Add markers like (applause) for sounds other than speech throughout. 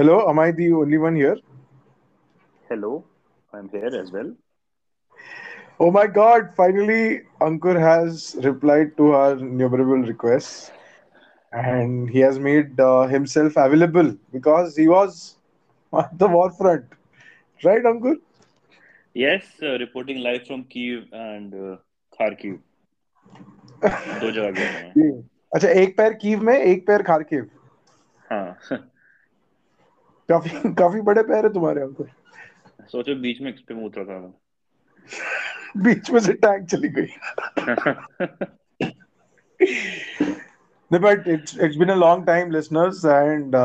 Hello, am I the only one here? Hello, I'm here as well. Oh my god, finally Ankur has replied to our innumerable requests and he has made uh, himself available because he was (laughs) at the war front. Right, Ankur? Yes, uh, reporting live from Kiev and uh, Kharkiv. दो जगह गया था मैं ये- अच्छा एक पैर Kyiv में एक पैर खारकिव हाँ (laughs) काफ़ी काफ़ी बड़े पैर है तुम्हारे अंकल सोचो बीच में किस पे उतरा था। बीच में से टैंक चली गई। But it's it's been a long time listeners and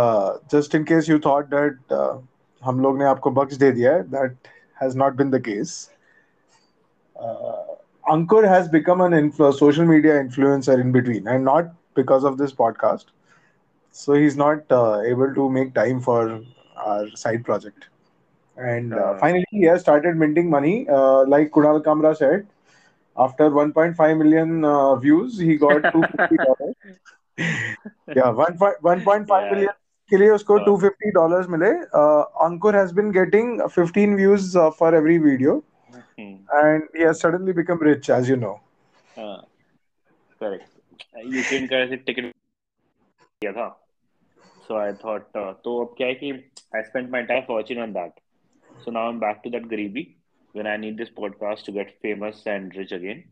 just in case you thought that हम लोग ने आपको बक्स दे दिया है that has not been the case Ankur has become an social media influencer in between and not because of this podcast so he is not able to make time for our side project. And uh, Uh, finally, he has started minting money. Uh, like Kunal Kamra said, after 1.5 million uh, views, he got $250. yeah, 1, 1.5 Yeah. million के लिए उसको हाँ. 250 dollars मिले. Uh, Ankur has been getting 15 views uh, for every video, hmm, and he has suddenly become rich, as you know. हाँ, correct. Ukraine का ऐसे ticket किया था so I thought uh, तो अब क्या है कि I spent my entire fortune on that so now I'm back to that गरीबी when I need this podcast to get famous and rich again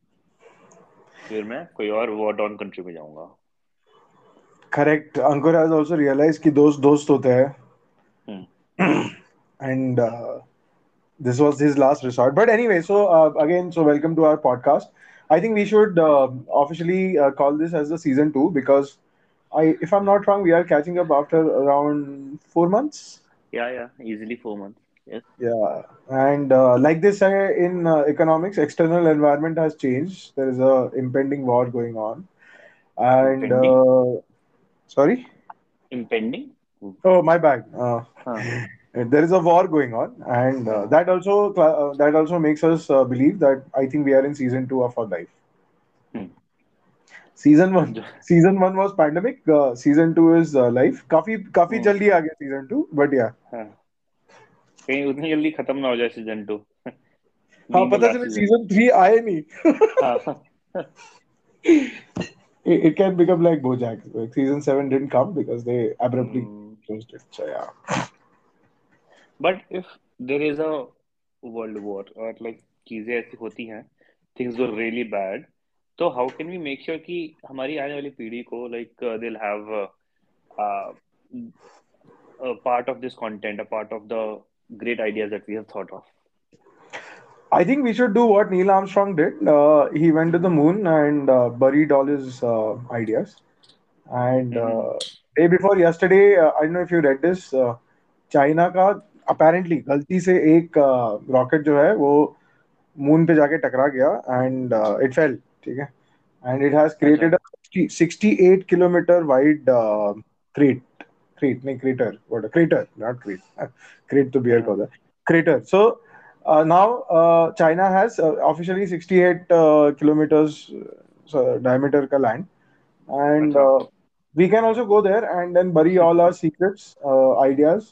फिर मैं कोई और war down country में जाऊंगा Correct. Ankur has also realized कि दोस्त दोस्त होते हैं. हम्म, and uh, this was his last resort. But anyway, so uh, again, so welcome to our podcast. I think we should uh, officially uh, call this as the season two because I, if I'm not wrong, we are catching up after around four months. yeah yeah easily four months yes Yeah, and uh, like this uh, in uh, economics, external environment has changed. There is a impending war going on, and uh, sorry, impending oh my bad. Uh, हाँ (laughs) there is a war going on and uh, that also uh, that also makes us uh, believe that i think we are in season 2 of our life. Season 1 जो- season 1 was pandemic uh, season 2 is uh, life काफ़ी काफ़ी Hmm. जल्दी आ गया 2 but yeah हाँ कहीं उतनी जल्दी खत्म ना हो जाए सीज़न टू हाँ पता चले season 3 आए नहीं हाँ it, can become like Bojack like season 7 didn't come because they abruptly Hmm. closed it so yeah but if there is a world war और लाइक चीज़ें ऐसी होती हैं थिंग्स गो रियली बैड तो how can we make sure कि हमारी आने वाली पीढ़ी को like they have part of this content a part of the great ideas that we have thought of I think we should do what Neil Armstrong did. Uh, he went to the moon and uh, buried all his uh, ideas. And uh, day before yesterday, uh, I don't know if you read this. Uh, China का apparently गलती से एक rocket जो है वो moon पे जाके टकरा गया एंड इट फेल ठीक है? And it has created 68 kilometre wide crate crate नहीं crater what crater not crate crate तो beer call crater so now China has officially 68 kilometre diameter का land and we can also go there and then bury all our secrets ideas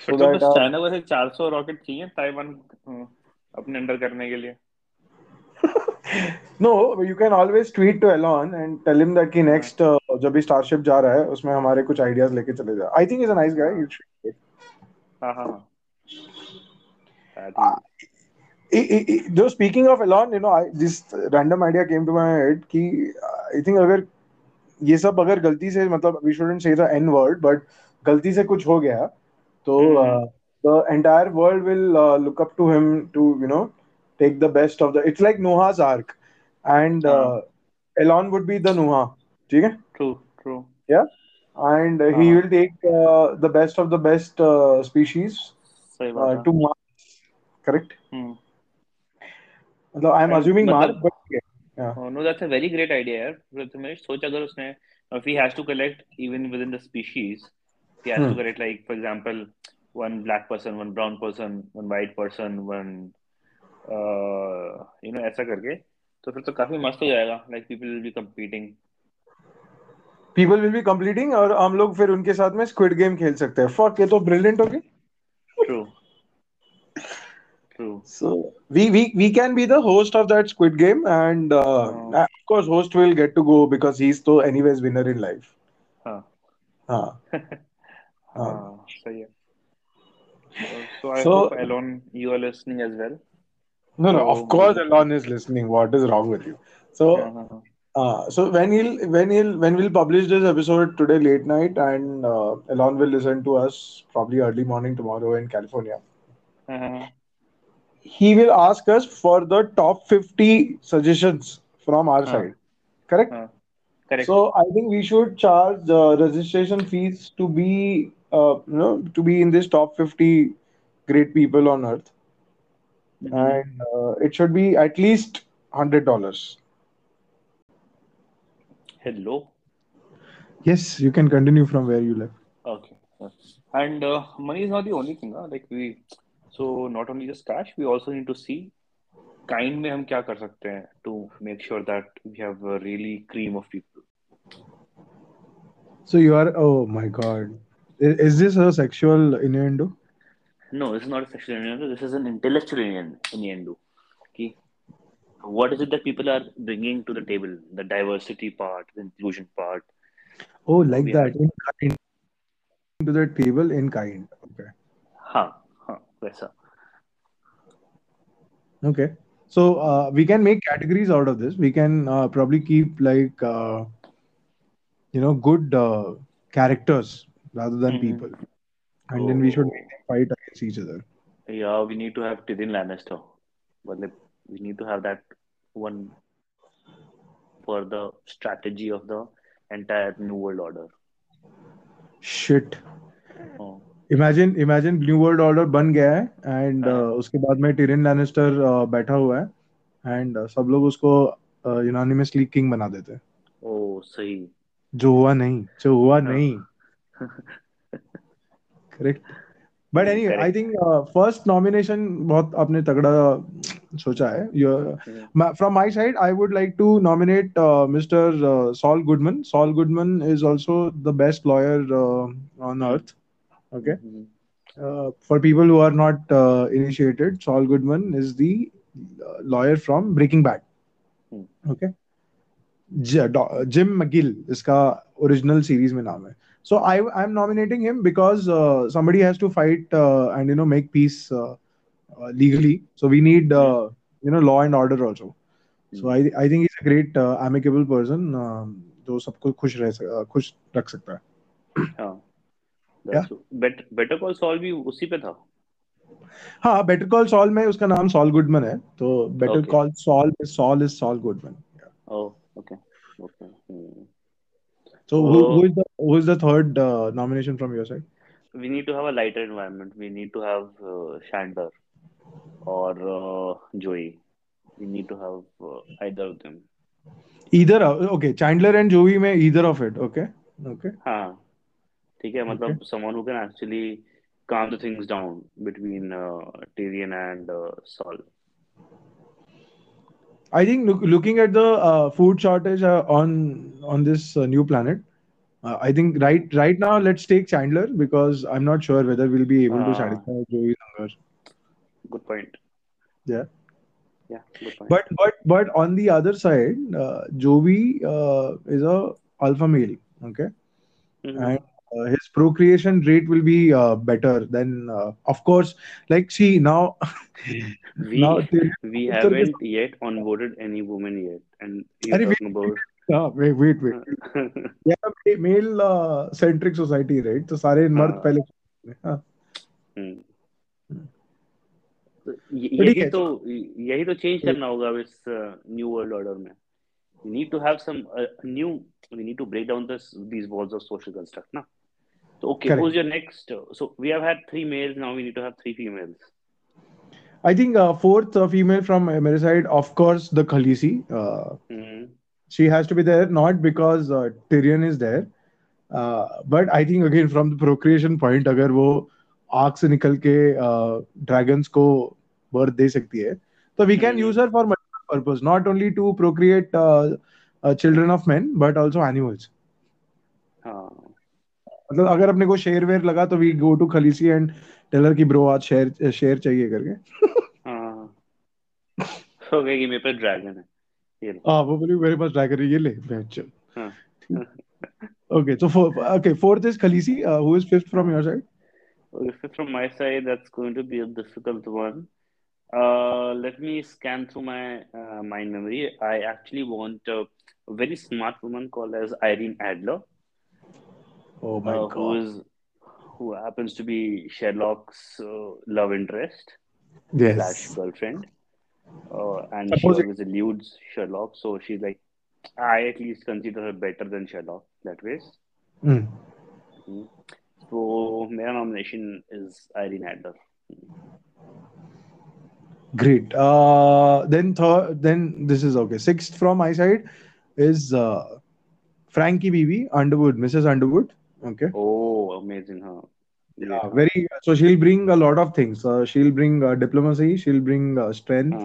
so that China को 400 rocket चाहिए Taiwan hmm, अपने under करने के लिए। No you can always tweet to Elon and tell him that कि next uh, जब भी starship जा रहा है उसमें हमारे कुछ आइडियाज़ लेके चले जा think is a nice guy हाँ. यू शुड हाँ हाँ हाँ I think- I- I- I- जो speaking of Elon you know this random idea came to my head कि आई थिंक अगर ये सब अगर गलती से मतलब we shouldn't say the N word but गलती से कुछ हो गया तो हम्म. The entire world will look up to him to you know Take the best of the it's like Noah's ark and हाँ. Elon would be the Noah ठीक है true true and uh, he हाँ. will take uh, the best of the best uh, species सही uh, बात है to Mars. Correct? हम्म मतलब I'm And assuming Mars, मतलब- but yeah. yeah. Oh, no, that's a very great idea यार मतलब तुमने सोच अगर उसने if he has to collect even within the species he has Hmm. to collect like for example one black person one brown person one white person one uh, you know ऐसा करके तो फिर तो काफ़ी मस्त हो जाएगा like people will be competing people will be completing और हम लोग फिर उनके साथ में स्क्विड गेम खेल सकते हैं फक ये तो ब्रिलियंट होगी True. True. So we we we can be the host of that Squid Game, and uh, Oh. of course, host will get to go because he's the anyways winner in life. हाँ हाँ हाँ सही है Uh, so I So- hope Elon you are listening as well. No, no. Of course, Elon is listening. What is wrong with you? So, yeah, no, no. Uh, so when he'll when he'll when we'll publish this episode today late night, and uh, Elon will listen to us probably early morning tomorrow in California. Uh-huh. He will ask us for the top fifty suggestions from our uh-huh. side. Correct. Uh-huh. Correct. So I think we should charge the registration fees to be, uh, you know, to be in this top fifty great people on earth Mhm. and uh, it should be at least hundred dollars. Hello. Yes, you can continue from where you left. Okay. Yeah. And uh, money is not the only thing. Huh? Like we, so not only just cash, we also need to see kind में हम क्या कर सकते हैं to make sure that we have a really cream of people. So you are, oh my God, is, is this a sexual innuendo? No, this is not a sexual innuendo. This is an intellectual innuendo. Okay, what is it that people are bringing to the table? The diversity part, the inclusion part. Oh, like that in kind to the table in kind. Okay. Huh. Huh. Yes, sir. Okay. So uh, we can make categories out of this. We can uh, probably keep like uh, you know good uh, characters rather than mm-hmm. people, and oh. then we should oh. fight against each other. Yeah, we need to have Tyrion Lannister. But like, we need to have that one for the strategy of the entire New World Order. Shit. Oh. Imagine imagine New World Order बन गया है and हाँ. uh, उसके बाद में Tyrion Lannister uh, बैठा हुआ है and uh, सब लोग उसको uh, unanimously king बना देते हैं Oh, सही. जो हुआ नहीं जो हुआ हाँ. नहीं correct but any I think first nomination बहुत आपने तगड़ा सोचा है। From my side I would like to nominate mister Saul Goodman Saul Goodman is also the best lawyer on earth okay for people who are not initiated Saul Goodman is the lawyer from Breaking Bad okay Jim McGill इसका original series में नाम है so I I'm nominating him because uh, somebody has to fight uh, and you know make peace uh, uh, legally so we need uh, you know law and order also so I I think he's a great uh, amicable person um, जो सबको खुश रह uh, खुश रख सकता है हाँ. भी उसी पे था. हाँ बेटर कॉल सॉल में उसका नाम सॉल गुडमन है तो better. Call Saul Saul is Saul Goodman Oh, okay. Okay. Hmm. so who, who is the who is the third uh, nomination from your side We need to have a lighter environment. We need to have uh, Chandler or uh, Joey. We need to have uh, either of them. either of, okay chandler and joey में either of it okay okay हाँ ठीक है मतलब someone who can actually calm the things down between uh, Tyrion and uh, Saul. i think look, looking at the uh, food shortage uh, on on this uh, new planet uh, i think right right now let's take chandler because i'm not sure whether we'll be able to Ah. satisfy joey's hunger Good point. Yeah. Yeah, good point. but but but on the other side uh, joey uh, is a alpha male okay Mhm. and uh, his procreation rate will be uh, better than uh, of course like see now (laughs) we now till- we Uttar haven't yet onboarded any woman yet, and you're Arey, talking about. ah, wait wait wait (laughs) we are a male uh, centric society right तो सारे मर्द हाँ। पहले हाँ, हम्म। हम्म। तो ये- तो ठीक यही है। तो यही तो चेंज करना होगा अब इस न्यू वर्ल्ड ऑर्डर में we need to have some uh, new we need to break down this these walls of social construct na so okay Correct. who's your next uh, so we have had three males now we need to have three females I think uh, fourth uh, female from uh, मेरे side of course the Khaleesi uh, hmm she has to be there not because uh, Tyrion is there uh, but I think again from the procreation point अगर वो आग से निकल के dragons को birth दे सकती है तो we can Hmm. use her for multiple purpose not only to procreate uh, uh, children of men but also animals हाँ मतलब अगर अपने को शेयर वेयर लगा तो we go to Khaleesi and Taylor की ब्रो आज शेयर शेयर चाहिए करके। हाँ। हाँ, वो बोली मेरे पास ड्रैगन ये ले बैठ चल। ओके तो okay fourth is Khaleesi who is fifth from your side okay from my side that's going to be a difficult one let me scan through my mind memory I actually want a very smart woman called as Irene Adler Oh my uh, who God. is who happens to be Sherlock's uh, love interest slash Yes. girlfriend, uh, and she Supposing. always eludes Sherlock. So she's like, I at least consider her better than Sherlock that way. Hmm. Mhm. So my nomination is Irene Adler. Great. Uh, then third, then this is okay. Sixth from my side is uh, Frankie Bibi Underwood, Mrs. Underwood. Okay. Oh, amazing, huh? Yeah, very. So she'll bring a lot of things. Uh, she'll bring uh, diplomacy. She'll bring uh, strength.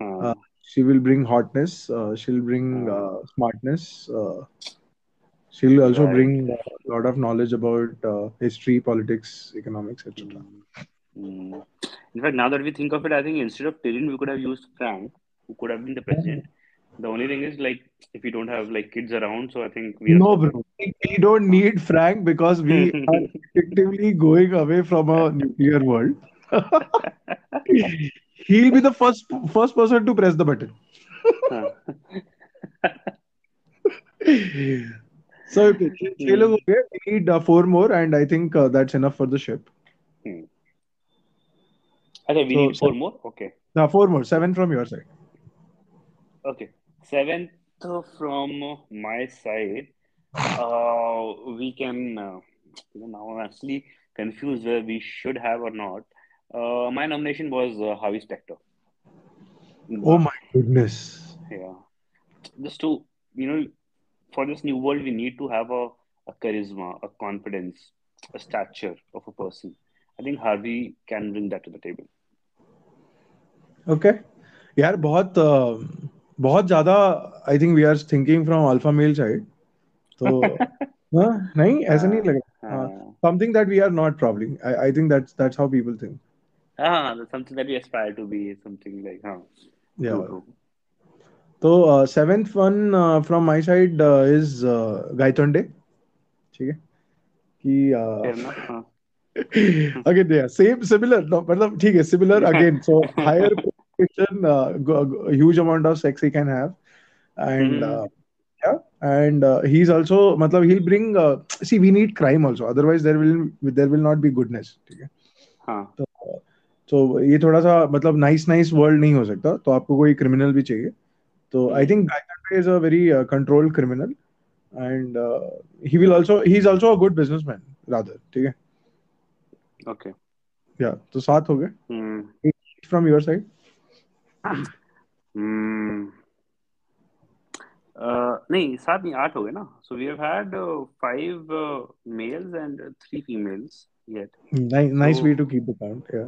Uh, she will bring hotness. Uh, she'll bring uh, smartness. Uh, she'll also right. bring a lot of knowledge about uh, history, politics, economics, etc. Mm, mm. In fact, now that we think of it, I think instead of Tyrion, we could have used Frank, who could have been the president. The only thing is like if you don't have like kids around, so I think we no, bro. We don't need Frank because we (laughs) are effectively going away from a nuclear world. (laughs) He'll be the first first person to press the button. (laughs) so okay. We need uh, four more, and I think uh, that's enough for the ship. Hmm. Okay, we so, need four seven. more. Okay. Now four more. Seven from your side. Okay Seventh from my side, uh, we can, uh, you know, now I'm actually confused whether we should have or not. Uh, my nomination was uh, Harvey Specter. Oh my goodness. Yeah. Just to, you know, for this new world, we need to have a, a charisma, a confidence, a stature of a person. I think Harvey can bring that to the table. Okay. यार बहुत uh, बहुत ज़्यादा I think we are thinking from alpha male side तो (laughs) नहीं ऐसा नहीं लगा something that we are not problem I think that's that's how people think हाँ something that we aspire to be something like हाँ या तो seventh one from my side is Gaitonde ठीक है? कि ओके दे सेम सिमिलर मतलब ठीक है similar again so higher qualification uh, go- go- a huge amount of sex he can have and Mhm. uh, yeah and uh, he's also मतलब he'll bring uh, see we need crime also otherwise there will there will not be goodness ठीक है हाँ तो तो ये थोड़ा सा मतलब नाइस नाइस वर्ल्ड नहीं हो सकता तो आपको कोई क्रिमिनल भी चाहिए तो I think is a very controlled criminal and he will also he is also a good businessman rather ठीक है okay. या तो सात हो गए Hmm. From your side Hmm. Uh, नहीं सात नहीं आठ हो गए ना। So we have had five males and three females yet nice way to keep the count या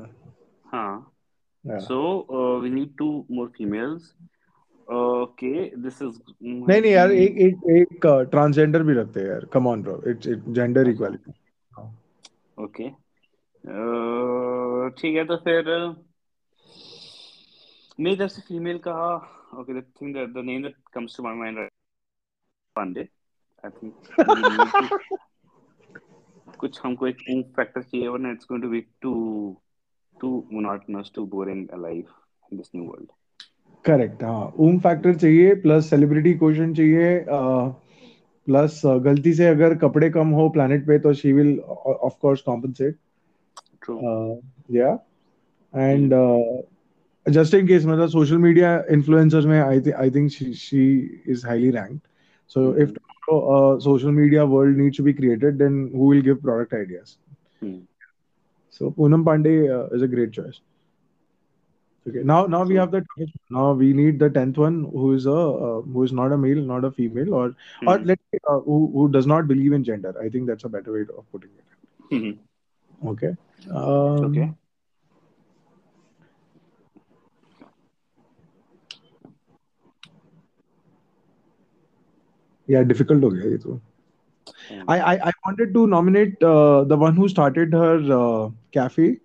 हाँ। So we need to more females okay this is नहीं नहीं यार एक एक एक uh, ट्रांसजेंडर भी रखते हैं यार। Come on bro it's gender equality okay ठीक है तो फिर मेरी तरफ़ से फीमेल का okay the thing that the name that comes to my mind Pandey I think कुछ हमको एक ऊम्फ फैक्टर चाहिए वरना it's going to be too too monotonous too boring life in this new world correct हाँ oomph factor चाहिए plus celebrity question चाहिए plus गलती से अगर कपड़े कम हो प्लैनेट पे तो she will of course compensate true या एंड जस्ट इन केस मतलब सोशल मीडिया इन्फ्लुएंसर्स में I think I think she is highly ranked so if social media world needs to be created then who will give product ideas so Poonam Pandey uh, is a great choice Okay. Now, now we So- have the now we need the tenth one who is a uh, who is not a male, not a female, or or let's say uh, who who does not believe in gender. I think that's a better way of putting it. Hmm. Okay. Um, Okay. Yeah, difficult हो गया ये तो. I, I I wanted to nominate uh, the one who started her uh, cafe,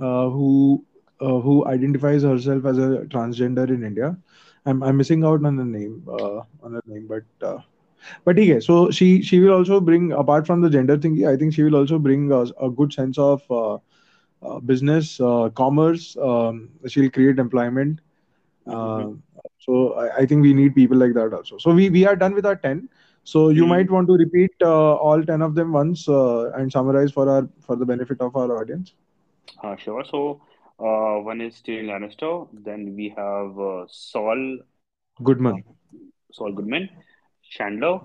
uh, who uh, who identifies herself as a transgender in India. I'm I'm missing out on the name uh, on her name, but uh, but yeah. So she she will also bring apart from the gender thingy. I think she will also bring a, a good sense of uh, uh, business, uh, commerce. Um, she'll create employment. Mm-hmm. So I, I think we need people like that also. So we we are done with our ten. So you Hmm. might want to repeat uh, all ten of them once uh, and summarize for our for the benefit of our audience. Uh, sure. So, uh, one is Tyrion Lannister. Then we have uh, Saul, Goodman. Saul Goodman, Chandler.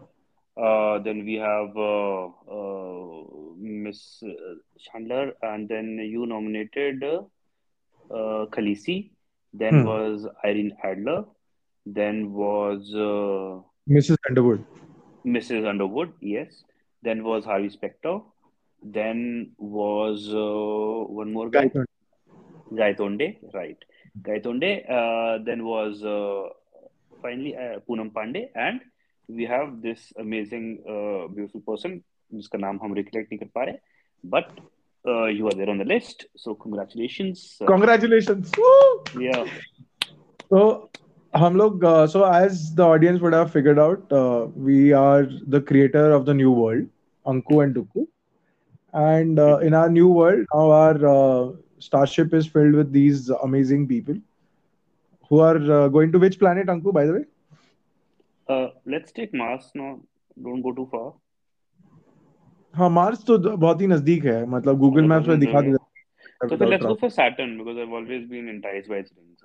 Uh, then we have uh, uh, Miss uh, Chandler, and then you nominated uh, Khaleesi. Then Hmm. was Irene Adler. Then was uh, Mrs. Underwood. Mrs. Underwood. Yes. Then was Harvey Specter. Then was uh, one more guy. Gaitan. Gaitonde, right. Gaitonde, uh, then was uh, finally uh, Poonam Pandey, and we have this amazing, uh, beautiful person जिसका नाम हम recollect नहीं कर पा रहे, but uh, you are there on the list, so congratulations. Uh, Congratulations. Woo! yeah, So हम लोग so as the audience would have figured out we are the creator of the new world Anku and Duku and in our new world now our starship is filled with these amazing people who are going to which planet Anku by the way let's take Mars no don't go too far हाँ Mars तो बहुत ही नज़दीक है। मतलब Google Maps पे दिखा दे तो let's go for Saturn because I have always been enticed by its rings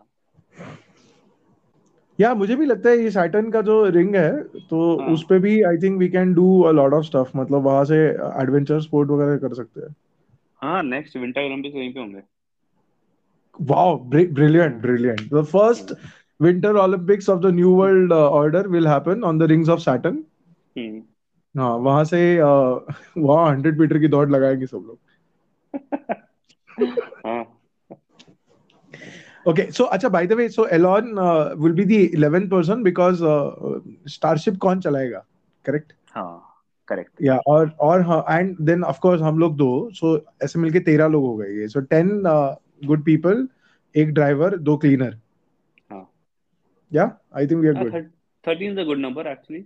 या मुझे भी लगता है ये सैटर्न का जो रिंग है तो हाँ। उस पे भी I think we can do a lot of stuff मतलब वहाँ से एडवेंचर स्पोर्ट वगैरह कर सकते हैं हाँ नेक्स्ट विंटर ओलंपिक्स वहीं पे होंगे brilliant. The first Winter Olympics of the New World uh, Order will happen on the rings of Saturn. हम्म हाँ वहाँ से (laughs) वहाँ हंड्रेड मीटर की दौड़ लगाएँगे सब लोग (laughs) हाँ ओके सो अच्छा by the way so Elon will be the 11th person because starship कौन चलाएगा? करेक्ट हाँ करेक्ट या और और एंड देन ऑफ़ कोर्स हम लोग दो सो ऐसे मिलके 13 लोग हो गए ये. सो 10 गुड पीपल एक ड्राइवर दो क्लीनर हाँ. या I think we are good 13 is a good number actually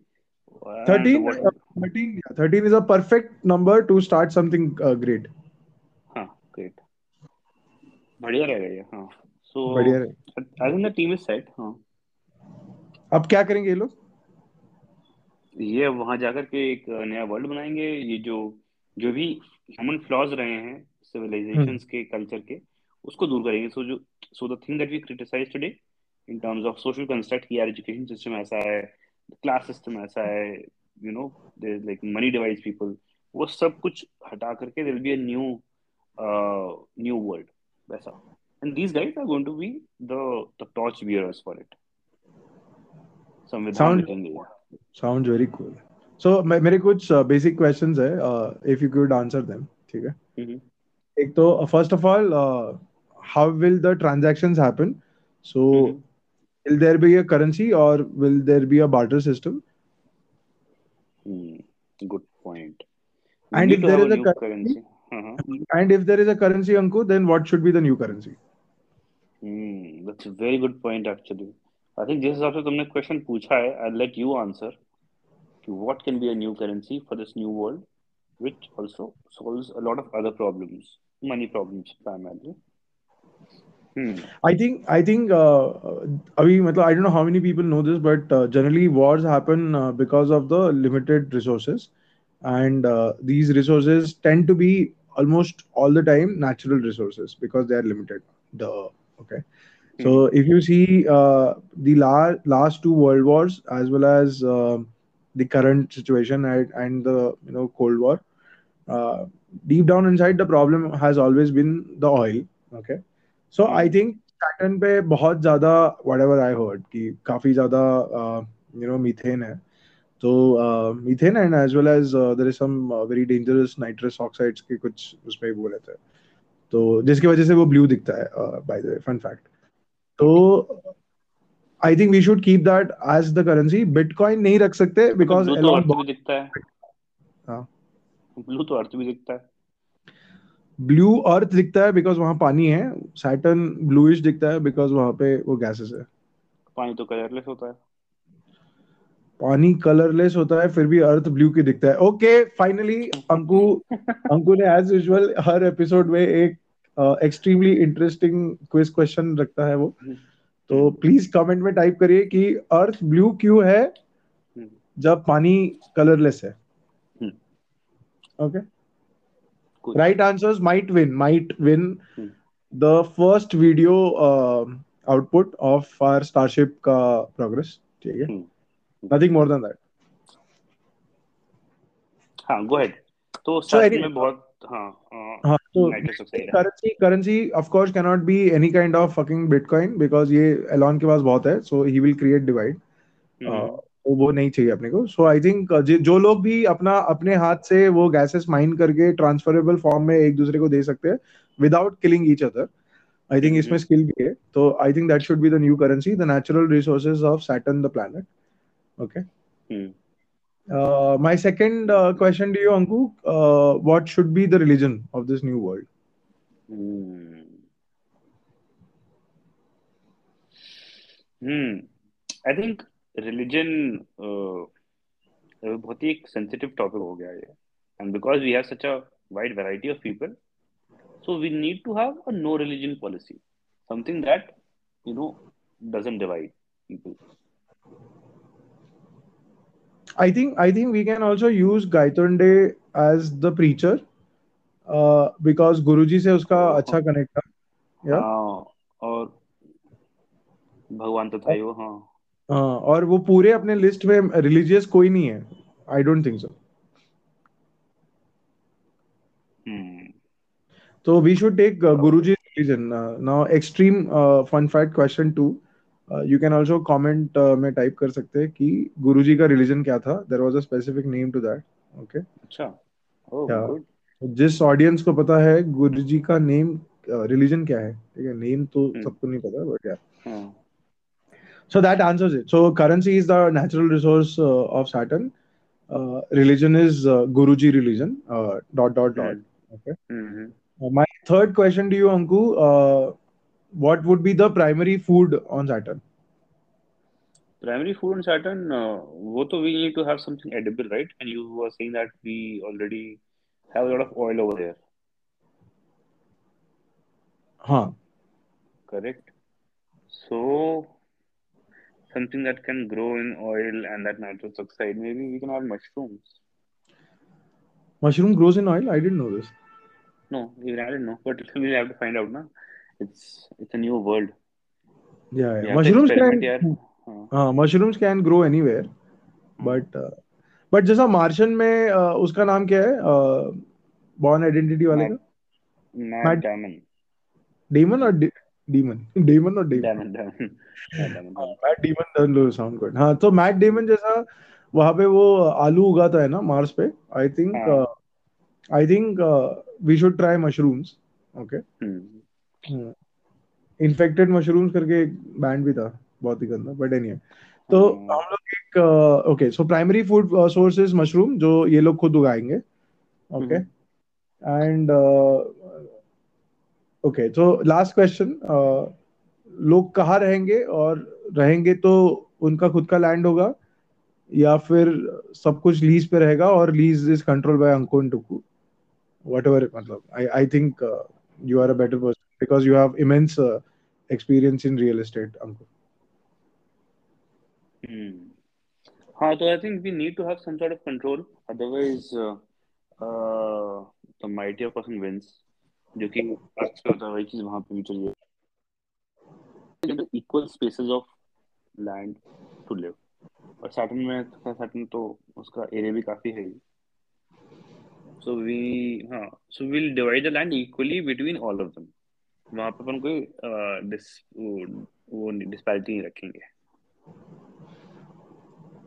13 uh, 13 yeah, 13 is a perfect number to start something uh, great. ha huh, great. badhiya rahega ye ha है हाँ। अब क्या करेंगे ये लोग? ये वहाँ जाकर के एक नया वर्ल्ड बनाएँगे। ये जो जो भी ह्यूमन फ्लॉज रहे हैं सिविलाइजेशंस के कल्चर के उसको दूर करेंगे। सो जो so the thing that we criticize today in terms of social construct की यार एजुकेशन सिस्टम ऐसा है क्लास सिस्टम ऐसा है you know like money divides people वो सब कुछ हटा करके will be a new new world वैसा। And these guys are going to be the the torch bearers for it संविधान Sound- लिखेंगे ये साउंड वेरी कूल सो मेरे कुछ बेसिक क्वेश्चंस है if you could answer them ठीक है हम्म एक तो first of all how will the transactions happen so hmm will there be a currency or will there be a barter system Hmm, good point. And We if need to there have is a a new currency- currency. Uh-huh. and if there is a currency anku then what should be the new currency Hmm, that's a very good point actually. I think जिस हिसाब से तुमने question पूछा है, I'll let you answer. कि What can be a new currency for this new world, which also solves a lot of other problems, money problems primarily. Hmm. I think I think uh, uh, अभी मतलब I don't know how many people know this, but uh, generally wars happen uh, because of the limited resources, and uh, these resources tend to be almost all the time natural resources because they are limited. The okay. So if you see uh, the la- last two world wars as well as uh, the current situation and, and the you know Cold War, uh, deep down inside the problem has always been the oil. Okay. So I think Saturn पे बहुत ज़्यादा whatever I heard कि काफी ज़्यादा uh, you know methane है तो uh, methane and as well as uh, there is some uh, very dangerous nitrous oxides के कुछ उसमें वो रहता है तो जिसकी वजह से वो ब्लू दिखता है by the way fun fact तो I think we should keep that as the currency bitcoin नहीं रख सकते बिकॉज़ ब्लू तो अर्थ भी दिखता है। हाँ। ब्लू तो अर्थ भी दिखता है। ब्लू अर्थ दिखता है बिकॉज़ वहाँ पानी है। सैटर्न ब्लूइश दिखता है बिकॉज़ वहाँ पे वो गैसेस है। पानी तो कलरलेस होता है। पानी कलरलेस होता है फिर भी अर्थ ब्लू की दिखता है। ओके फाइनली अंकु अंकु ने एज यूजुअल हर एपिसोड में एक एक्सट्रीमली इंटरेस्टिंग क्विज क्वेश्चन रखता है वो। तो प्लीज़ कमेंट में टाइप करिए कि अर्थ ब्लू क्यों है जब पानी कलरलेस है। Okay right answers might win might win the first video output of our starship का प्रोग्रेस ठीक है? नथिंग मोर देन दैट हाँ गो अहेड तो स्टार्ट में बहुत currency currency of course can not be any kind of fucking bitcoin because ये Elon के पास बहुत है so he will create divide तो वो नहीं चाहिए अपने को. सो आई थिंक जो लोग भी अपना अपने हाथ से वो गैसेस माइन करके ट्रांसफरेबल फॉर्म में एक दूसरे को दे सकते हैं without killing each other I think इसमें स्किल भी है. तो I think that should be the new currency the natural resources of Saturn the planet Okay Uh, my second uh, question to you, Anku, uh, what should be the religion of this new world? Hmm. Hmm. I think religion uh, बहुत ही एक sensitive topic हो गया ये and because we have such a wide variety of people so we need to have a no religion policy something that you know doesn't divide people I think I think we can also use Gaitonde as the preacher uh, because Guruji से उसका अच्छा connect था yeah? और भगवान तो था ही वो हाँ हाँ और वो पूरे अपने लिस्ट में रिलीजियस कोई नहीं है आई डोंट थिंक सो तो we should take Guruji religion now extreme fun fact question to you can also comment में टाइप कर सकते हैं कि गुरुजी का रिलीजन क्या था there was a specific name to that okay अच्छा oh, जिस ऑडियंस को पता है गुरुजी का नेम रिलीजन uh, क्या है ठीक है नेम तो hmm. सबको नहीं पता बट या so that answers it so currency is the natural resource uh, of saturn uh, religion is uh, guruji religion uh, dot dot dot okay mm-hmm. uh, my third question to you anku uh, what would be the primary food on Saturn? Primary food on Saturn, uh, wo to we need to have something edible, right? And you were saying that we already have a lot of oil over there. Huh. Correct. So something that can grow in oil and that nitrous oxide. Maybe we can have mushrooms. Mushroom grows in oil? I didn't know this. No, even I didn't know, but (laughs) we'll have to find out now. It's it's a new world. Yeah, yeah. mushrooms can हाँ mushrooms can grow anywhere, but uh, but जैसा मार्शन में uh, उसका नाम क्या है? Bourne uh, identity वाले का? Matt Damon Damon और डीमन डेमन और Damon Damon Matt Damon doesn't sound good हाँ तो मैट डेमन जैसा वहाँ पे वो आलू उगाता है ना मार्स पे I think I think we should try mushrooms okay infected mushrooms करके एक बैंड भी था बहुत ही गंदा बट एनी तो hmm. हम लोग एक okay so primary food sources mushroom जो ये लोग खुद उगाएँगे ओके एंड ओके तो लास्ट क्वेश्चन लोग कहाँ रहेंगे और रहेंगे तो उनका खुद का लैंड होगा या फिर सब कुछ लीज पे रहेगा और lease is control by Ankun Tuku what ever मतलब I I think you are a better person because you have immense uh, experience in real estate, Ankur. Hmm. हाँ तो I think we need to have some sort of control otherwise the mightier person wins जो कि आजकल होता है वही चीज वहां पे भी चाहिए equal spaces of land to live और सैटर्न में सैटर्न तो उसका एरिया भी काफी है so we हाँ so we'll divide the land equally between all of them वहाँ पे अपन कोई डिस वो डिस्पैरिटी नहीं रखेंगे।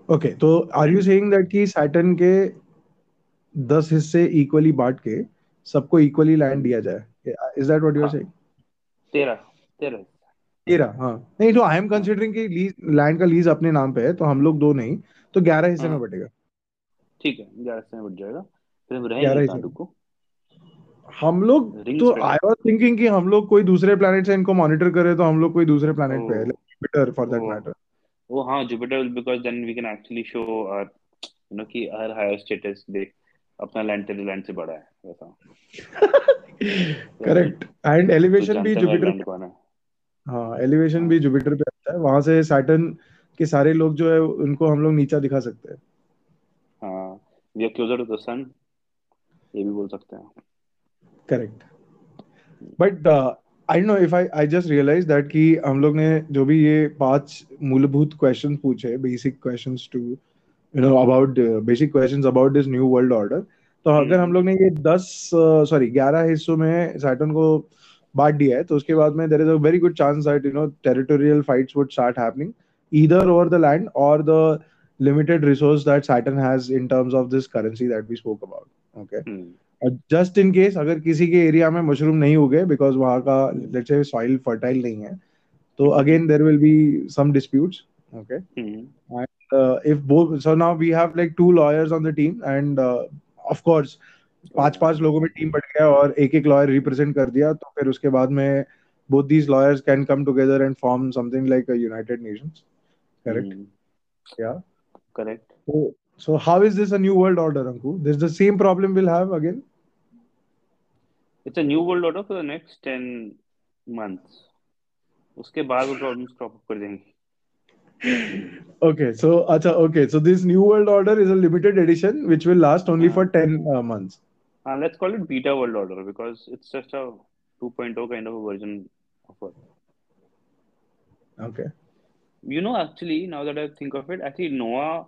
ओके तो आर यू सेइंग दैट कि सैटर्न के दस हिस्से इक्वली बांट के सबको इक्वली लैंड दिया जाए? Is that what you are saying तेरह तेरह तेरह हाँ। नहीं तो आई एम कंसिडरिंग कि लीज लैंड का लीज अपने नाम पे है तो हम लोग दो नहीं तो ग्यारह हिस्से में हाँ। बटेगा। ठीक है ग्यारह हिस्से में बट जाएगा। फिर हम रह ग्यारह नहीं ही रुको हम लोग तो आई वाज थिंकिंग कि हम लोग कोई दूसरे प्लेनेट से इनको मॉनिटर करे तो हम लोग कोई दूसरे प्लेनेट पे है Jupiter for that matter oh हाँ Jupiter because then we can actually show our you know कि हर हायर स्टेटस देख अपना लैंड तेरे लैंड से बड़ा है वैसा। करेक्ट एंड एलिवेशन भी जुपिटर कौन है। एलिवेशन भी जुपिटर पे आता है। वहाँ से सैटर्न के सारे लोग जो है उनको हम लोग नीचा दिखा सकते हैं। हाँ we are closer to the sun ये भी बोल सकते हैं। Correct but I know if I I just realize that कि हम लोग ने जो भी ये पाँच मूलभूत क्वेश्चन पूछे basic questions to you know about basic questions about this new world order तो अगर हम लोग ने ये दस सॉरी ग्यारह हिस्सों में सैटर्न को बांट दिया है तो उसके बाद में there is a very good chance that you know territorial fights would start happening either over the land or the limited resource that Saturn has in terms of this currency that we spoke about. Okay. Hmm just in case अगर किसी के area में mushroom नहीं उगे because वहाँ का let's soil fertile नहीं है तो again there will be some okay of लोगों में टीम बट गया और एक एक लॉयर रिप्रेजेंट कर दिया तो फिर उसके बाद में both lawyers can come together and form something like United Nations correct या so how is this a new world order anku this the same problem we'll have again it's a new world order for the next ten months उसके बाद वो problems crop up कर देंगे okay so acha okay so this new world order is a limited edition which will last only हाँ for 10 uh, months हाँ let's call it beta world order because it's just a 2.0 kind of a version of it. okay You know, actually, now that I think of it, actually Noah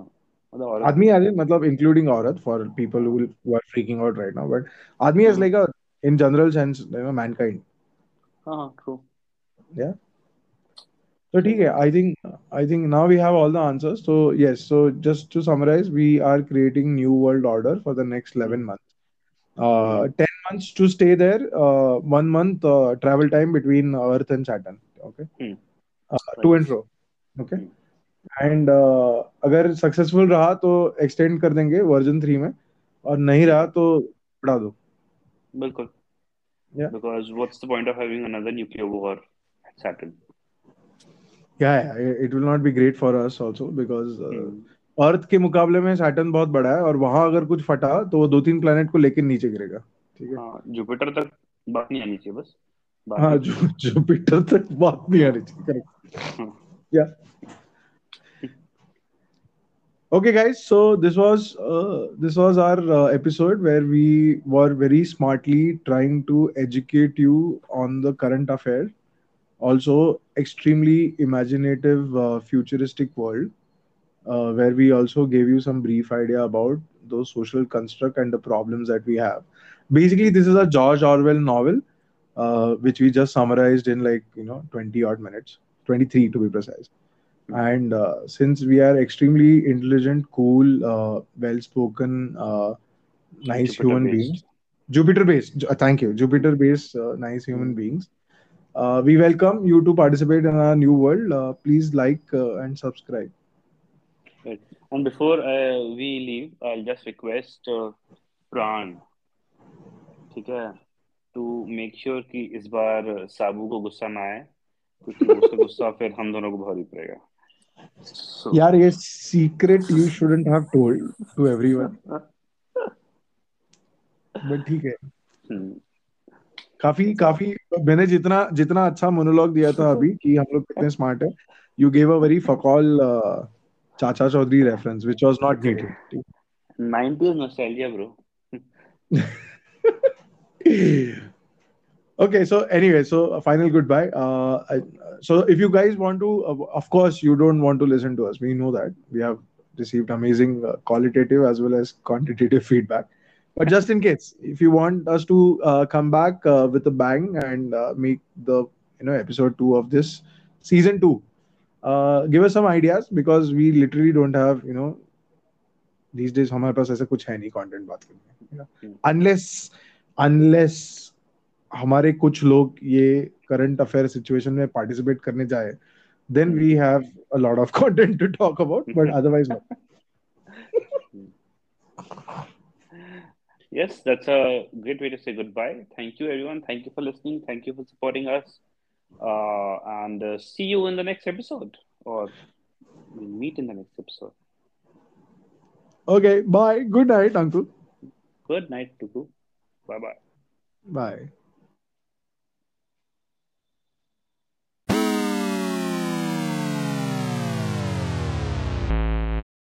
आदमी as in मतलब including औरत for people who, who are freaking out right now but आदमी is हाँ, like a in general sense you know mankind हाँ, हाँ, true. yeah so ठीक है I think I think now we have all the answers so yes so just to summarize we are creating new world order for the next 11 hmm, months uh, hmm, 10 months to stay there uh, one month uh, travel time between earth and saturn okay hmm, uh, to right. and fro okay And अगर successful रहा तो extend कर देंगे version three में और नहीं रहा तो बढ़ा दो। बिल्कुल. या Because what's the point of having another nuclear war? At Saturn? क्या है it will not be great for us also because hmm, earth के मुकाबले में सैटर्न बहुत बड़ा है और वहाँ अगर कुछ फटा तो वो दो तीन प्लेनेट को लेकर नीचे गिरेगा। ठीक है? हाँ, जुपिटर तक बात नहीं आनी चाहिए बस. हाँ जुपिटर तक बात नहीं आनी चाहिए। करेक्ट हाँ, या Okay, guys. So this was uh, this was our uh, episode where we were very smartly trying to educate you on the current affair, also extremely imaginative, uh, futuristic world, uh, where we also gave you some brief idea about those social construct and the problems that we have. Basically, this is a George Orwell novel, uh, which we just summarized in like you know twenty odd minutes, twenty three to be precise. And uh, since we are extremely intelligent, cool, uh, well-spoken, uh, nice Jupiter human based. beings, Jupiter-based, Ju- uh, thank you, Jupiter-based, uh, nice human Hmm. beings, uh, we welcome you to participate in our new world. Uh, please like uh, and subscribe. Right. And before uh, we leave, I'll just request uh, Pran, ठीक है, to make sure कि इस बार साबू को गुस्सा ना आए, क्योंकि उसका गुस्सा फिर हम दोनों को भारी पड़ेगा. So, यार ये secret you shouldn't have told to everyone, but ठीक है. hmm. काफ़ी काफ़ी मैंने जितना जितना अच्छा मोनोलॉग दिया था अभी कि हम लोग कितने स्मार्ट है you gave a very fuckall Chacha Chaudhary reference which was not. Needed 90s nostalgia, bro. (laughs) okay so anyway so a final goodbye uh, I, so if you guys want to uh, of course you don't want to listen to us we know that we have received amazing uh, qualitative as well as quantitative feedback (laughs) but just in case, if you want us to uh, come back uh, with a bang and uh, make the you know episode two of this season two, uh, give us some ideas because we literally don't have you know these days हमारे पास ऐसा कुछ है नहीं content बात करने Hmm. unless unless हमारे कुछ लोग ये करंट अफेयर सिचुएशन में पार्टिसिपेट करने जाए then we have a lot of content to talk about but otherwise no. Yes, that's a great way to say goodbye. Thank you, everyone. Thank you for listening. Thank you for supporting us. Uh, and uh, see you in the next episode, or we'll meet in the next episode. okay bye good night uncle Good night, Tuku. Bye bye. bye